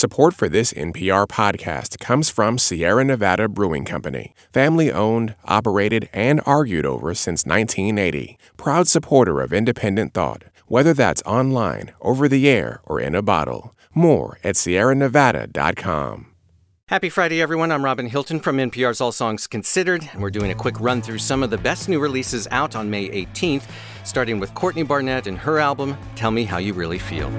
Support for this NPR podcast comes from Sierra Nevada Brewing Company, family owned, operated, and argued over since 1980. Proud supporter of independent thought, whether that's online, over the air, or in a bottle. More at sierranevada.com. Happy Friday, everyone. I'm Robin Hilton from NPR's All Songs Considered, and we're doing a quick run through some of the best new releases out on May 18th, starting with Courtney Barnett and her album, Tell Me How You Really Feel.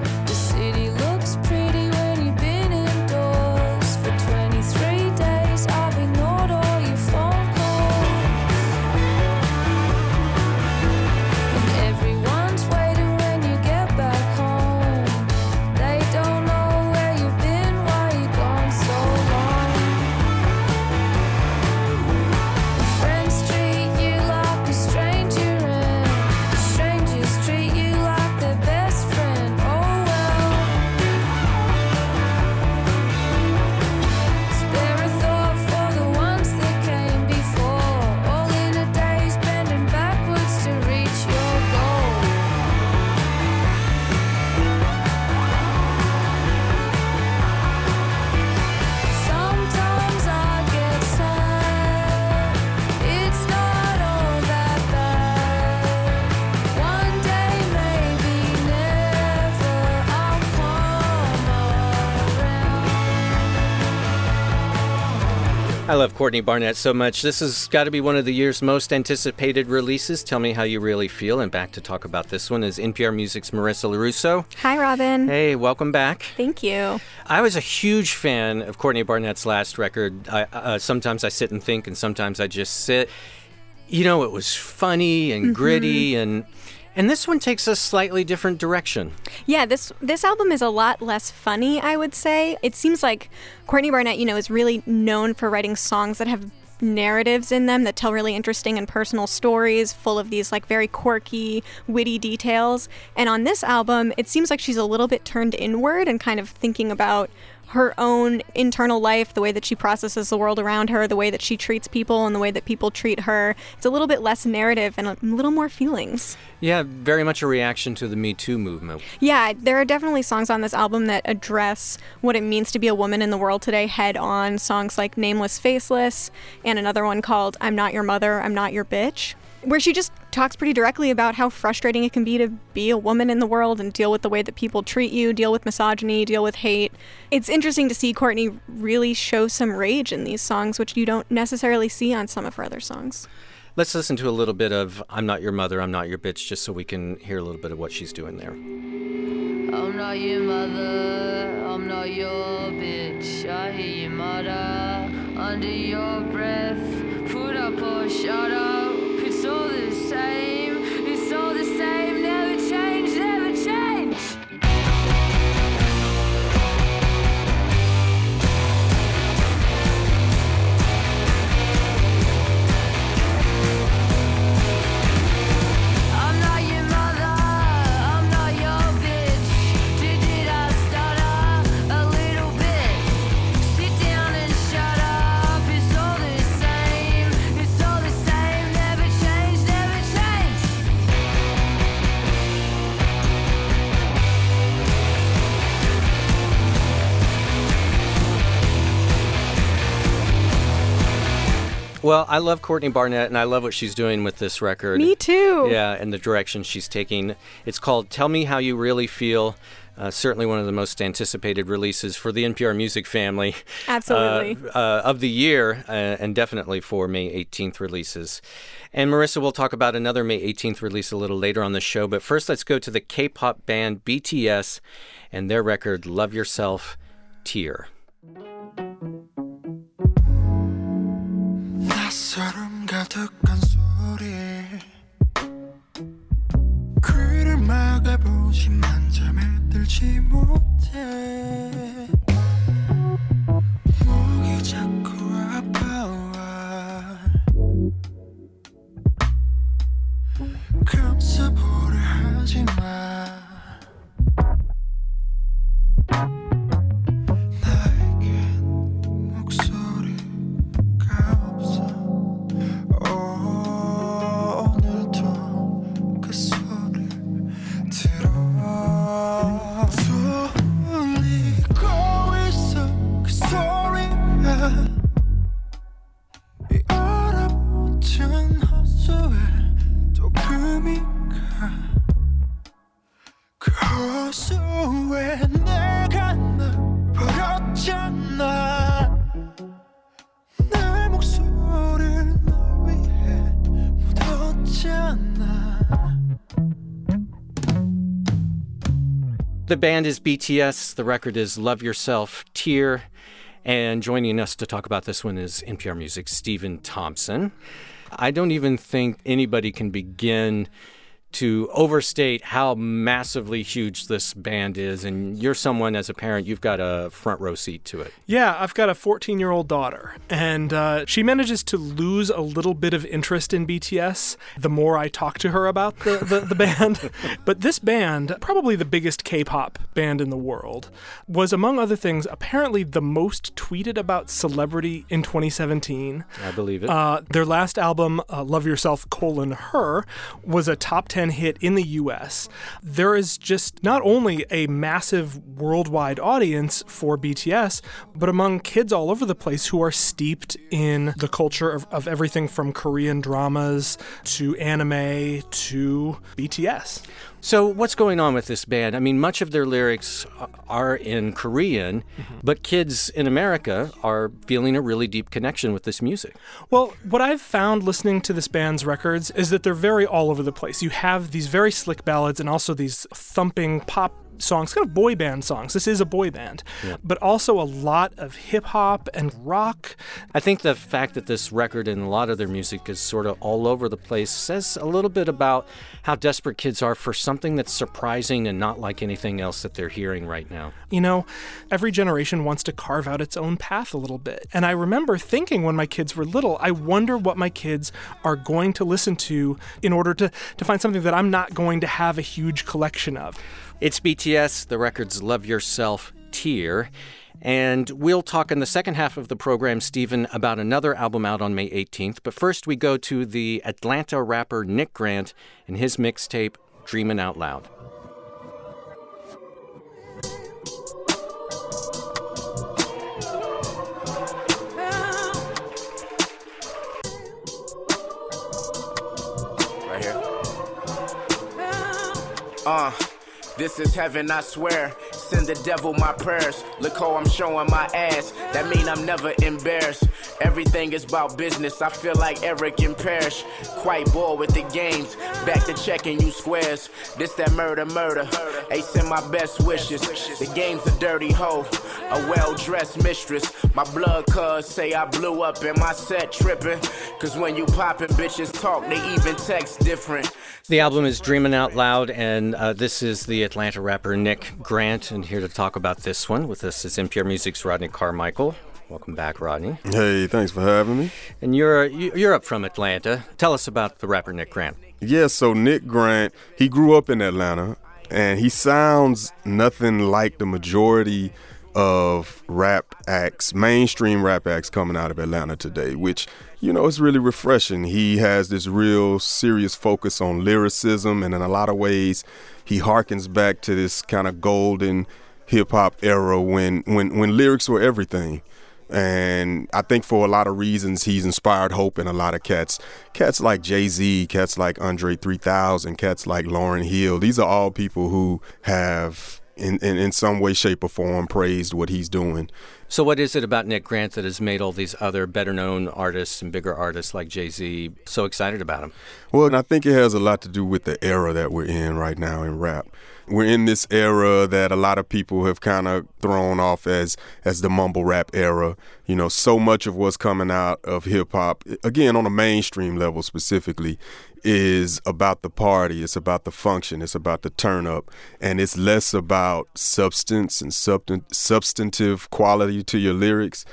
I love Courtney Barnett so much. This has got to be one of the year's most anticipated releases. Tell me how you really feel. And back to talk about this one is NPR Music's Marissa Lorusso. Hi, Robin. Hey, welcome back. Thank you. I was a huge fan of Courtney Barnett's last record. I, uh, sometimes I sit and think, and sometimes I just sit. You know, it was funny and gritty, and and this one takes a slightly different direction. Yeah, this this album is a lot less funny, I would say. It seems like Courtney Barnett, you know, is really known for writing songs that have narratives in them that tell really interesting and personal stories full of these like very quirky witty details and on this album it seems like she's a little bit turned inward and kind of thinking about her own internal life, the way that she processes the world around her, the way that she treats people, and the way that people treat her. It's a little bit less narrative and a little more feelings. Yeah, very much a reaction to the Me Too movement. Yeah, there are definitely songs on this album that address what it means to be a woman in the world today head on. Songs like Nameless Faceless and another one called I'm Not Your Mother, I'm Not Your Bitch, where she just talks pretty directly about how frustrating it can be to be a woman in the world and deal with the way that people treat you, deal with misogyny, deal with hate. It's interesting to see Courtney really show some rage in these songs, which you don't necessarily see on some of her other songs. Let's listen to a little bit of I'm Not Your Mother, I'm Not Your Bitch, just so we can hear a little bit of what she's doing there. I'm not your mother, I'm not your bitch. I hear you mutter under your breath. Put up or shut up, Well, I love Courtney Barnett, and I love what she's doing with this record. Me too. Yeah, and the direction she's taking. It's called Tell Me How You Really Feel. Uh, certainly one of the most anticipated releases for the NPR music family. Absolutely. Uh, uh, of the year, uh, and definitely for May 18th releases. And Marissa will talk about another May 18th release a little later on the show. But first, let's go to the K pop band BTS and their record Love Yourself Tear. 낯설음 가득한 소리. 귀를 막아보지만 잠에 들지 못 The band is BTS. The record is Love Yourself, Tear. And joining us to talk about this one is NPR Music's Stephen Thompson. I don't even think anybody can begin to overstate how massively huge this band is. And you're someone, as a parent, you've got a front row seat to it. Yeah, I've got a 14 year old daughter, and uh, she manages to lose a little bit of interest in BTS the more I talk to her about the, the, the band. but this band, probably the biggest K pop band in the world, was among other things apparently the most tweeted about celebrity in 2017. I believe it. Uh, their last album, uh, Love Yourself, colon, Her, was a top 10 hit in the US. There is just not only a massive worldwide audience for BTS, but among kids all over the place who are steeped in the culture of, of everything from Korean dramas to anime to BTS. So, what's going on with this band? I mean, much of their lyrics are in Korean, mm-hmm. but kids in America are feeling a really deep connection with this music. Well, what I've found listening to this band's records is that they're very all over the place. You have these very slick ballads and also these thumping pop songs, kind of boy band songs. This is a boy band, but also a lot of hip hop and rock. I think the fact that this record and a lot of their music is sort of all over the place says a little bit about how desperate kids are for something that's surprising and not like anything else that they're hearing right now. You know, every generation wants to carve out its own path a little bit. And I remember thinking when my kids were little, I wonder what my kids are going to listen to in order to, to find something that I'm not going to have a huge collection of. It's BTS, the record's Love Yourself, Tear. And we'll talk in the second half of the program, Stephen, about another album out on May 18th. But first, we go to the Atlanta rapper Nick Grant and his mixtape, Dreamin' Out Loud. Right here. Uh, this is heaven, I swear. Send the devil my prayers. Look how I'm showing my ass. That mean I'm never embarrassed. Everything is about business. I feel like Eric and Parrish. Quite bored with the games. Back to checking you squares. This that murder, murder. Hey, send my best wishes. The game's a dirty hoe. A well dressed mistress. My blood cuz say I blew up in my set tripping. Cause when you poppin', bitches talk, they even text different. The album is Dreaming Out Loud, and uh, this is the Atlanta rapper Nick Grant. And here to talk about this one with us is NPR Music's Rodney Carmichael. Welcome back, Rodney. Hey, thanks for having me. And you're you- you're up from Atlanta. Tell us about the rapper Nick Grant. Yeah, so Nick Grant, he grew up in Atlanta and he sounds nothing like the majority of rap acts, mainstream rap acts coming out of Atlanta today, which, you know, is really refreshing. He has this real serious focus on lyricism, and in a lot of ways, he harkens back to this kind of golden hip hop era when, when, when lyrics were everything. And I think for a lot of reasons, he's inspired hope in a lot of cats. Cats like Jay Z, cats like Andre 3000, cats like Lauryn Hill. These are all people who have, in, in, in some way, shape, or form, praised what he's doing. So, what is it about Nick Grant that has made all these other better known artists and bigger artists like Jay Z so excited about him? Well, and I think it has a lot to do with the era that we're in right now in rap. We're in this era that a lot of people have kind of thrown off as as the mumble rap era. You know, so much of what's coming out of hip hop, again on a mainstream level specifically, is about the party, it's about the function, it's about the turn up, and it's less about substance and substan- substantive quality to your lyrics.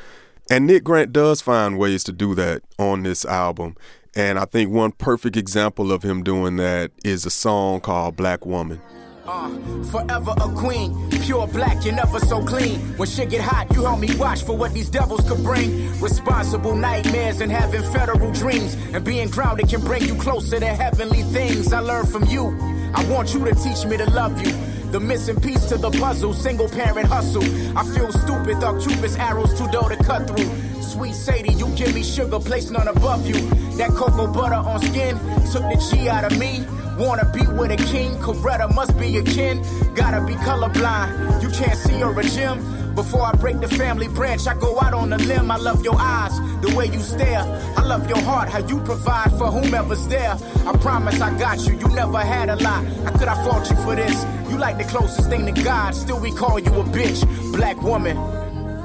And Nick Grant does find ways to do that on this album. And I think one perfect example of him doing that is a song called Black Woman. Uh, forever a queen, pure black, you're never so clean. When shit get hot, you help me watch for what these devils could bring. Responsible nightmares and having federal dreams. And being grounded can bring you closer to heavenly things. I learned from you. I want you to teach me to love you. The missing piece to the puzzle, single parent hustle. I feel stupid, thought Cupid's arrows too dull to cut through. Sweet Sadie, you give me sugar, place none above you. That cocoa butter on skin took the G out of me. Wanna be with a king, Coretta must be a kin. Gotta be colorblind, you can't see her a gym. Before I break the family branch, I go out on a limb. I love your eyes, the way you stare. I love your heart, how you provide for whomever's there. I promise I got you, you never had a lot. How could I fault you for this? You like the closest thing to God, still we call you a bitch. Black woman.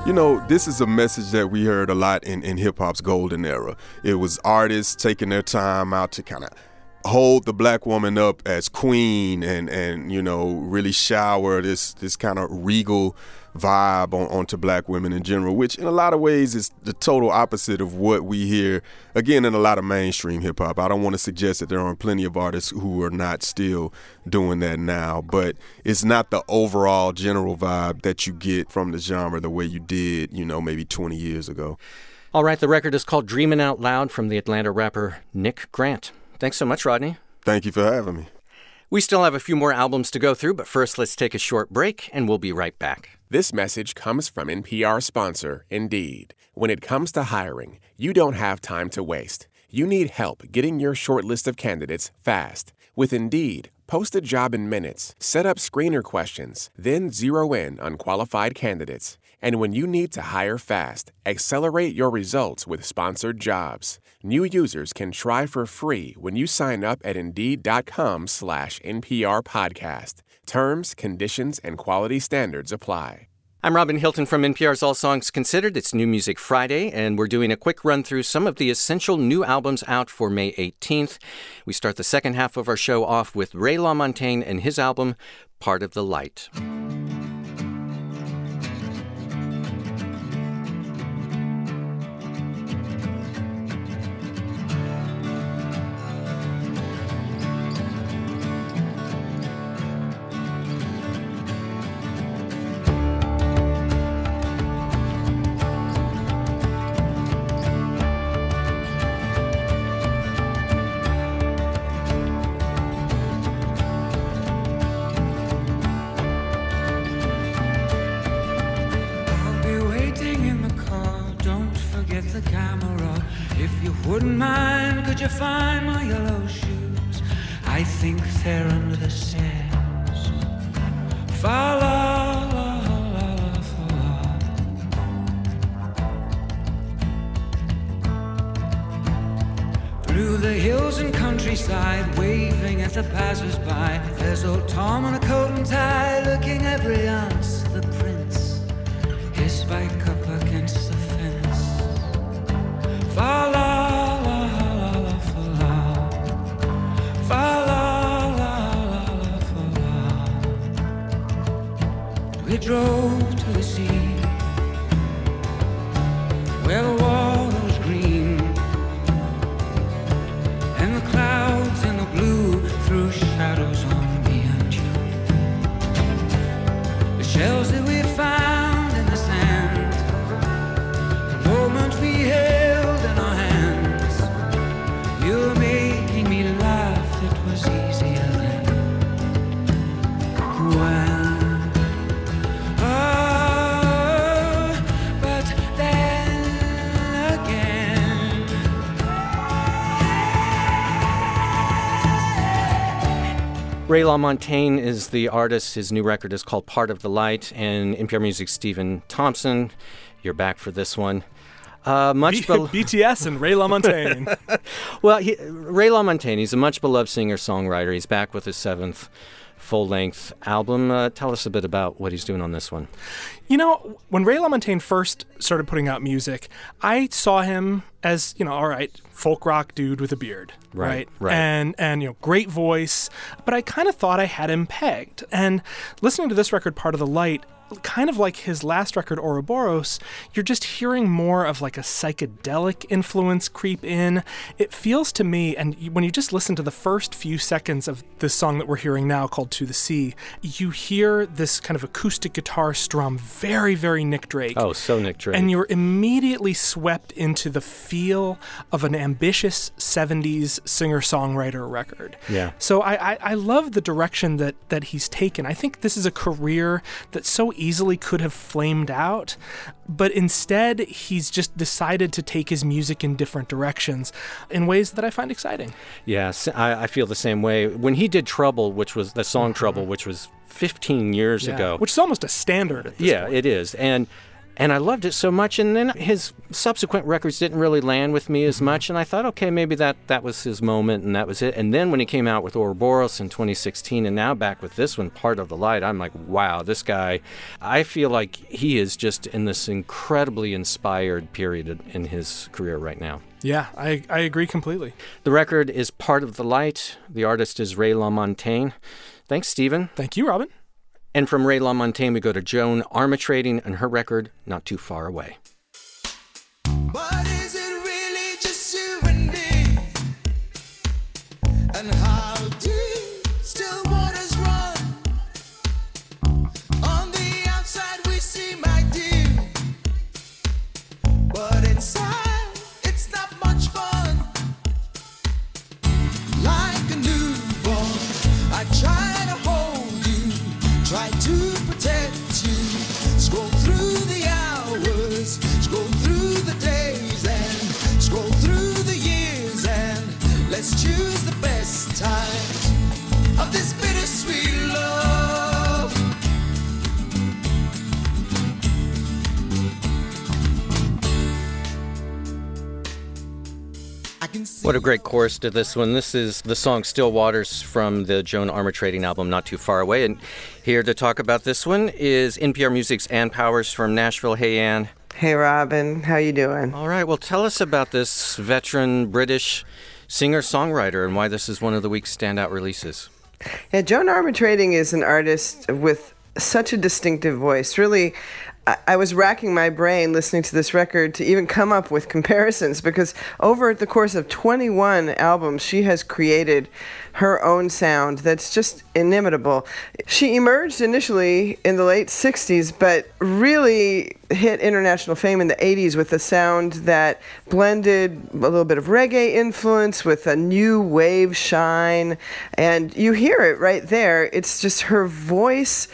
You know, this is a message that we heard a lot in, in hip hop's golden era. It was artists taking their time out to kind of hold the black woman up as queen and and you know really shower this this kind of regal vibe on, onto black women in general which in a lot of ways is the total opposite of what we hear again in a lot of mainstream hip hop I don't want to suggest that there aren't plenty of artists who are not still doing that now but it's not the overall general vibe that you get from the genre the way you did you know maybe 20 years ago All right, the record is called Dreamin' Out Loud from the Atlanta rapper Nick Grant. Thanks so much, Rodney. thank you for having me We still have a few more albums to go through, but first let's take a short break and we'll be right back. This message comes from NPR sponsor, Indeed. When it comes to hiring, you don't have time to waste. You need help getting your short list of candidates fast. With Indeed, post a job in minutes, set up screener questions, then zero in on qualified candidates. And when you need to hire fast, accelerate your results with sponsored jobs. New users can try for free when you sign up at Indeed.com slash NPR podcast. Terms, conditions, and quality standards apply. I'm Robin Hilton from NPR's All Songs Considered. It's New Music Friday, and we're doing a quick run through some of the essential new albums out for May 18th. We start the second half of our show off with Ray LaMontagne and his album, Part of the Light. Through the hills and countryside, waving at the passers-by. There's old Tom in a coat and tie, looking every ounce the prince. His bike up against the fence. Fa la la la la fa la. Fa la la la la fa la. We drove Ray LaMontagne is the artist. His new record is called Part of the Light, and NPR Music Stephen Thompson. You're back for this one. Uh, much B- bel- BTS and Ray LaMontagne. well, he, Ray LaMontagne, he's a much beloved singer songwriter. He's back with his seventh full length album. Uh, tell us a bit about what he's doing on this one. You know, when Ray LaMontagne first started putting out music, I saw him as, you know, all right, folk rock dude with a beard, Right, right? right. And and you know, great voice, but I kind of thought I had him pegged. And listening to this record Part of the Light, kind of like his last record Ouroboros, you're just hearing more of like a psychedelic influence creep in. It feels to me and when you just listen to the first few seconds of this song that we're hearing now called To the Sea, you hear this kind of acoustic guitar strum very very Nick Drake. Oh, so Nick Drake. And you're immediately swept into the feel of an ambitious 70s singer songwriter record. Yeah. So I, I, I love the direction that, that he's taken. I think this is a career that so easily could have flamed out, but instead he's just decided to take his music in different directions in ways that I find exciting. Yes, I, I feel the same way. When he did Trouble, which was the song mm-hmm. Trouble, which was 15 years Mm-hmm. Yeah. ago. Which is almost a standard at this yeah, point. it is. And and I loved it so much and then his subsequent records didn't really land with me Mm-hmm. as much and I thought okay, maybe that that was his moment and that was it. And then when he came out with Ouroboros in 2016 and now back with this one Part of the Light, I'm like, wow, this guy I feel like he is just in this incredibly inspired period in- in his career right now. Yeah, I, I agree completely. The record is Part of the Light. The artist is Ray LaMontagne. Thanks, Stephen. Thank you, Robin. And from Ray LaMontagne, we go to Joan Armatrading and her record, Not Too Far Away. Let's choose the best times of this bittersweet love. I can see What a great chorus to this one. This is the song Still Waters from the Joan Armatrading album, Not Too Far Away. And here to talk about this one is NPR Music's Ann Powers from Nashville. Hey, Ann. Hey Robin, how you doing? All right, well, tell us about this veteran British singer songwriter and why this is one of the week's standout releases. Yeah, Joan Armatrading is an artist with such a distinctive voice. Really, I, I was racking my brain listening to this record to even come up with comparisons because over the course of 21 albums, she has created her own sound that's just inimitable. She emerged initially in the late 60s, but really hit international fame in the 80s with a sound that blended a little bit of reggae influence with a new wave shine. And you hear it right there. It's just her voice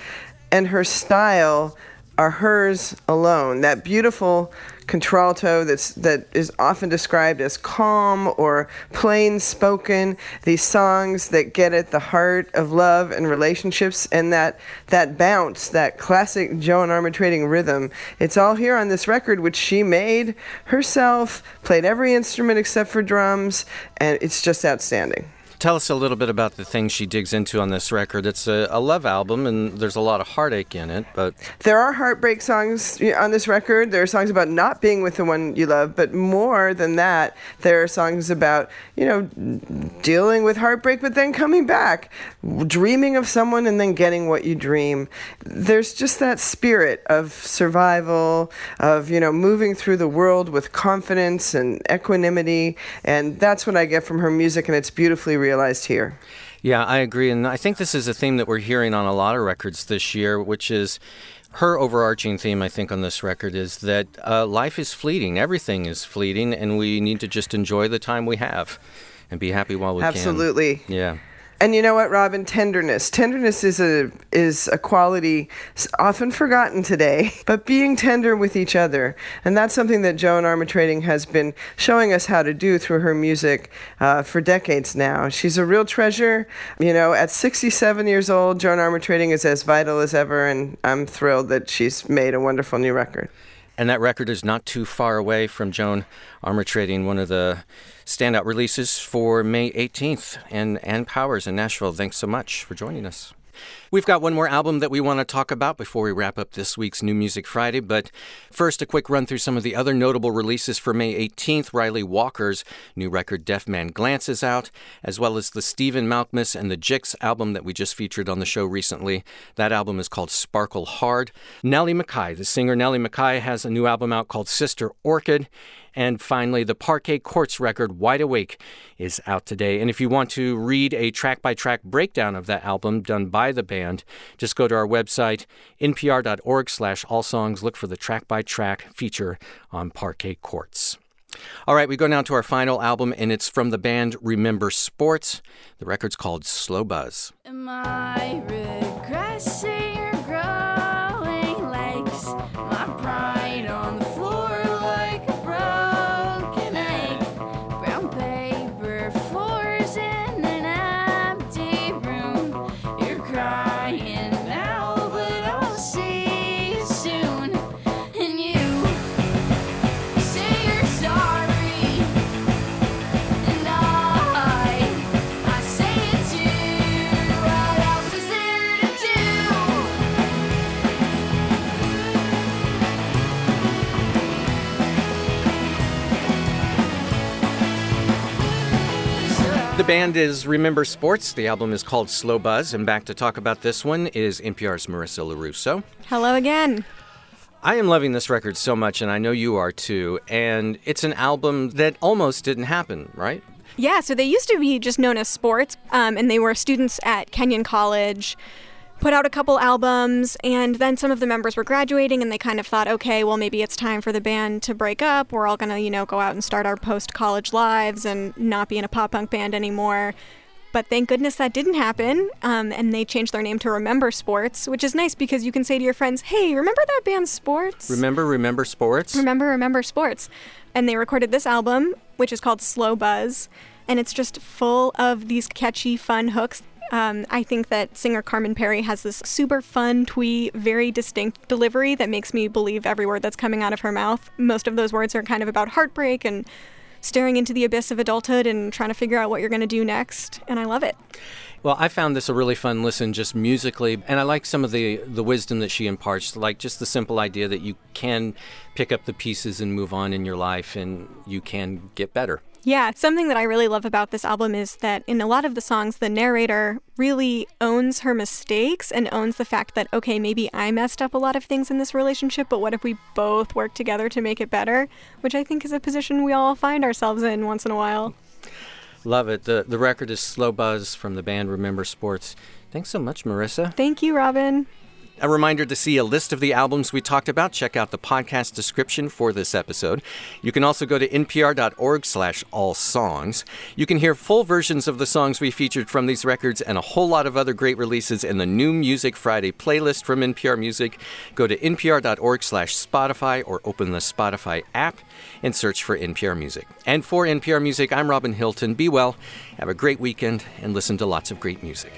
and her style are hers alone. That beautiful contralto that's that is often described as calm or plain spoken. These songs that get at the heart of love and relationships and that that bounce, that classic Joan Armatrading rhythm. It's all here on this record, which she made herself, played every instrument except for drums, and it's just outstanding. Tell us a little bit about the things she digs into on this record. It's a, a love album, and there's a lot of heartache in it, but There are heartbreak songs on this record. There are songs about not being with the one you love, but more than that, there are songs about, you know, dealing with heartbreak, but then coming back, dreaming of someone and then getting what you dream. There's just that spirit of survival, of, you know, moving through the world with confidence and equanimity. And that's what I get from her music, and it's beautifully realized here. Yeah, I agree. And I think this is a theme that we're hearing on a lot of records this year, which is her overarching theme, I think, on this record is that uh, life is fleeting. Everything is fleeting, and we need to just enjoy the time we have and be happy while we Absolutely. can. Absolutely. Yeah. And you know what, Robin? Tenderness. Tenderness is a is a quality often forgotten today, but being tender with each other, and that's something that Joan Armatrading has been showing us how to do through her music uh, for decades now. She's a real treasure. You know, at 67 years old, Joan Armatrading is as vital as ever, and I'm thrilled that she's made a wonderful new record. And that record is not too far away from Joan Armatrading, one of the standout releases for May 18th. And Ann Powers in Nashville, thanks so much for joining us. We've got one more album that we want to talk about before we wrap up this week's New Music Friday. But first, a quick run through some of the other notable releases for May 18th. Ryley Walker's new record, Deafman Glances out, as well as the Stephen Malkmus and the Jicks album that we just featured on the show recently. That album is called Sparkle Hard. Nellie McKay, the singer Nellie McKay, has a new album out called Sister Orchid. And finally, the Parquet Courts record, Wide Awake, is out today. And if you want to read a track by track breakdown of that album done by the band, just go to our website, npr.org slash all songs. Look for the track by track feature on Parquet Courts. All right, we go now to our final album, and it's from the band Remember Sports. The record's called Slow Buzz. Am I regressing band is Remember Sports. The album is called Slow Buzz. And back to talk about this one is NPR's Marissa Lorusso. Hello again. I am loving this record so much, and I know you are too. And it's an album that almost didn't happen, right? Yeah, so they used to be just known as Sports, um, and they were students at Kenyon College. Put out a couple albums, and then some of the members were graduating, and they kind of thought, okay, well, maybe it's time for the band to break up. We're all gonna, you know, go out and start our post college lives and not be in a pop punk band anymore. But thank goodness that didn't happen, um, and they changed their name to Remember Sports, which is nice because you can say to your friends, hey, remember that band Sports? Remember, Remember Sports? Remember, remember sports. And they recorded this album, which is called Slow Buzz, and it's just full of these catchy, fun hooks. Um, I think that singer Carmen Perry has this super fun, twee, very distinct delivery that makes me believe every word that's coming out of her mouth. Most of those words are kind of about heartbreak and staring into the abyss of adulthood and trying to figure out what you're going to do next. And I love it. Well, I found this a really fun listen just musically, and I like some of the the wisdom that she imparts, like just the simple idea that you can pick up the pieces and move on in your life and you can get better. Yeah, something that I really love about this album is that in a lot of the songs, the narrator really owns her mistakes and owns the fact that, okay, maybe I messed up a lot of things in this relationship, but what if we both work together to make it better? Which I think is a position we all find ourselves in once in a while. Love it. The the record is Slow Buzz from the band Remember Sports. Thanks so much, Marissa. Thank you, Robin. A reminder to see a list of the albums we talked about. Check out the podcast description for this episode. You can also go to npr.org slash all songs. You can hear full versions of the songs we featured from these records and a whole lot of other great releases in the New Music Friday playlist from NPR Music. Go to npr.org slash Spotify or open the Spotify app and search for NPR Music. And for NPR Music, I'm Robin Hilton. Be well, have a great weekend, and listen to lots of great music.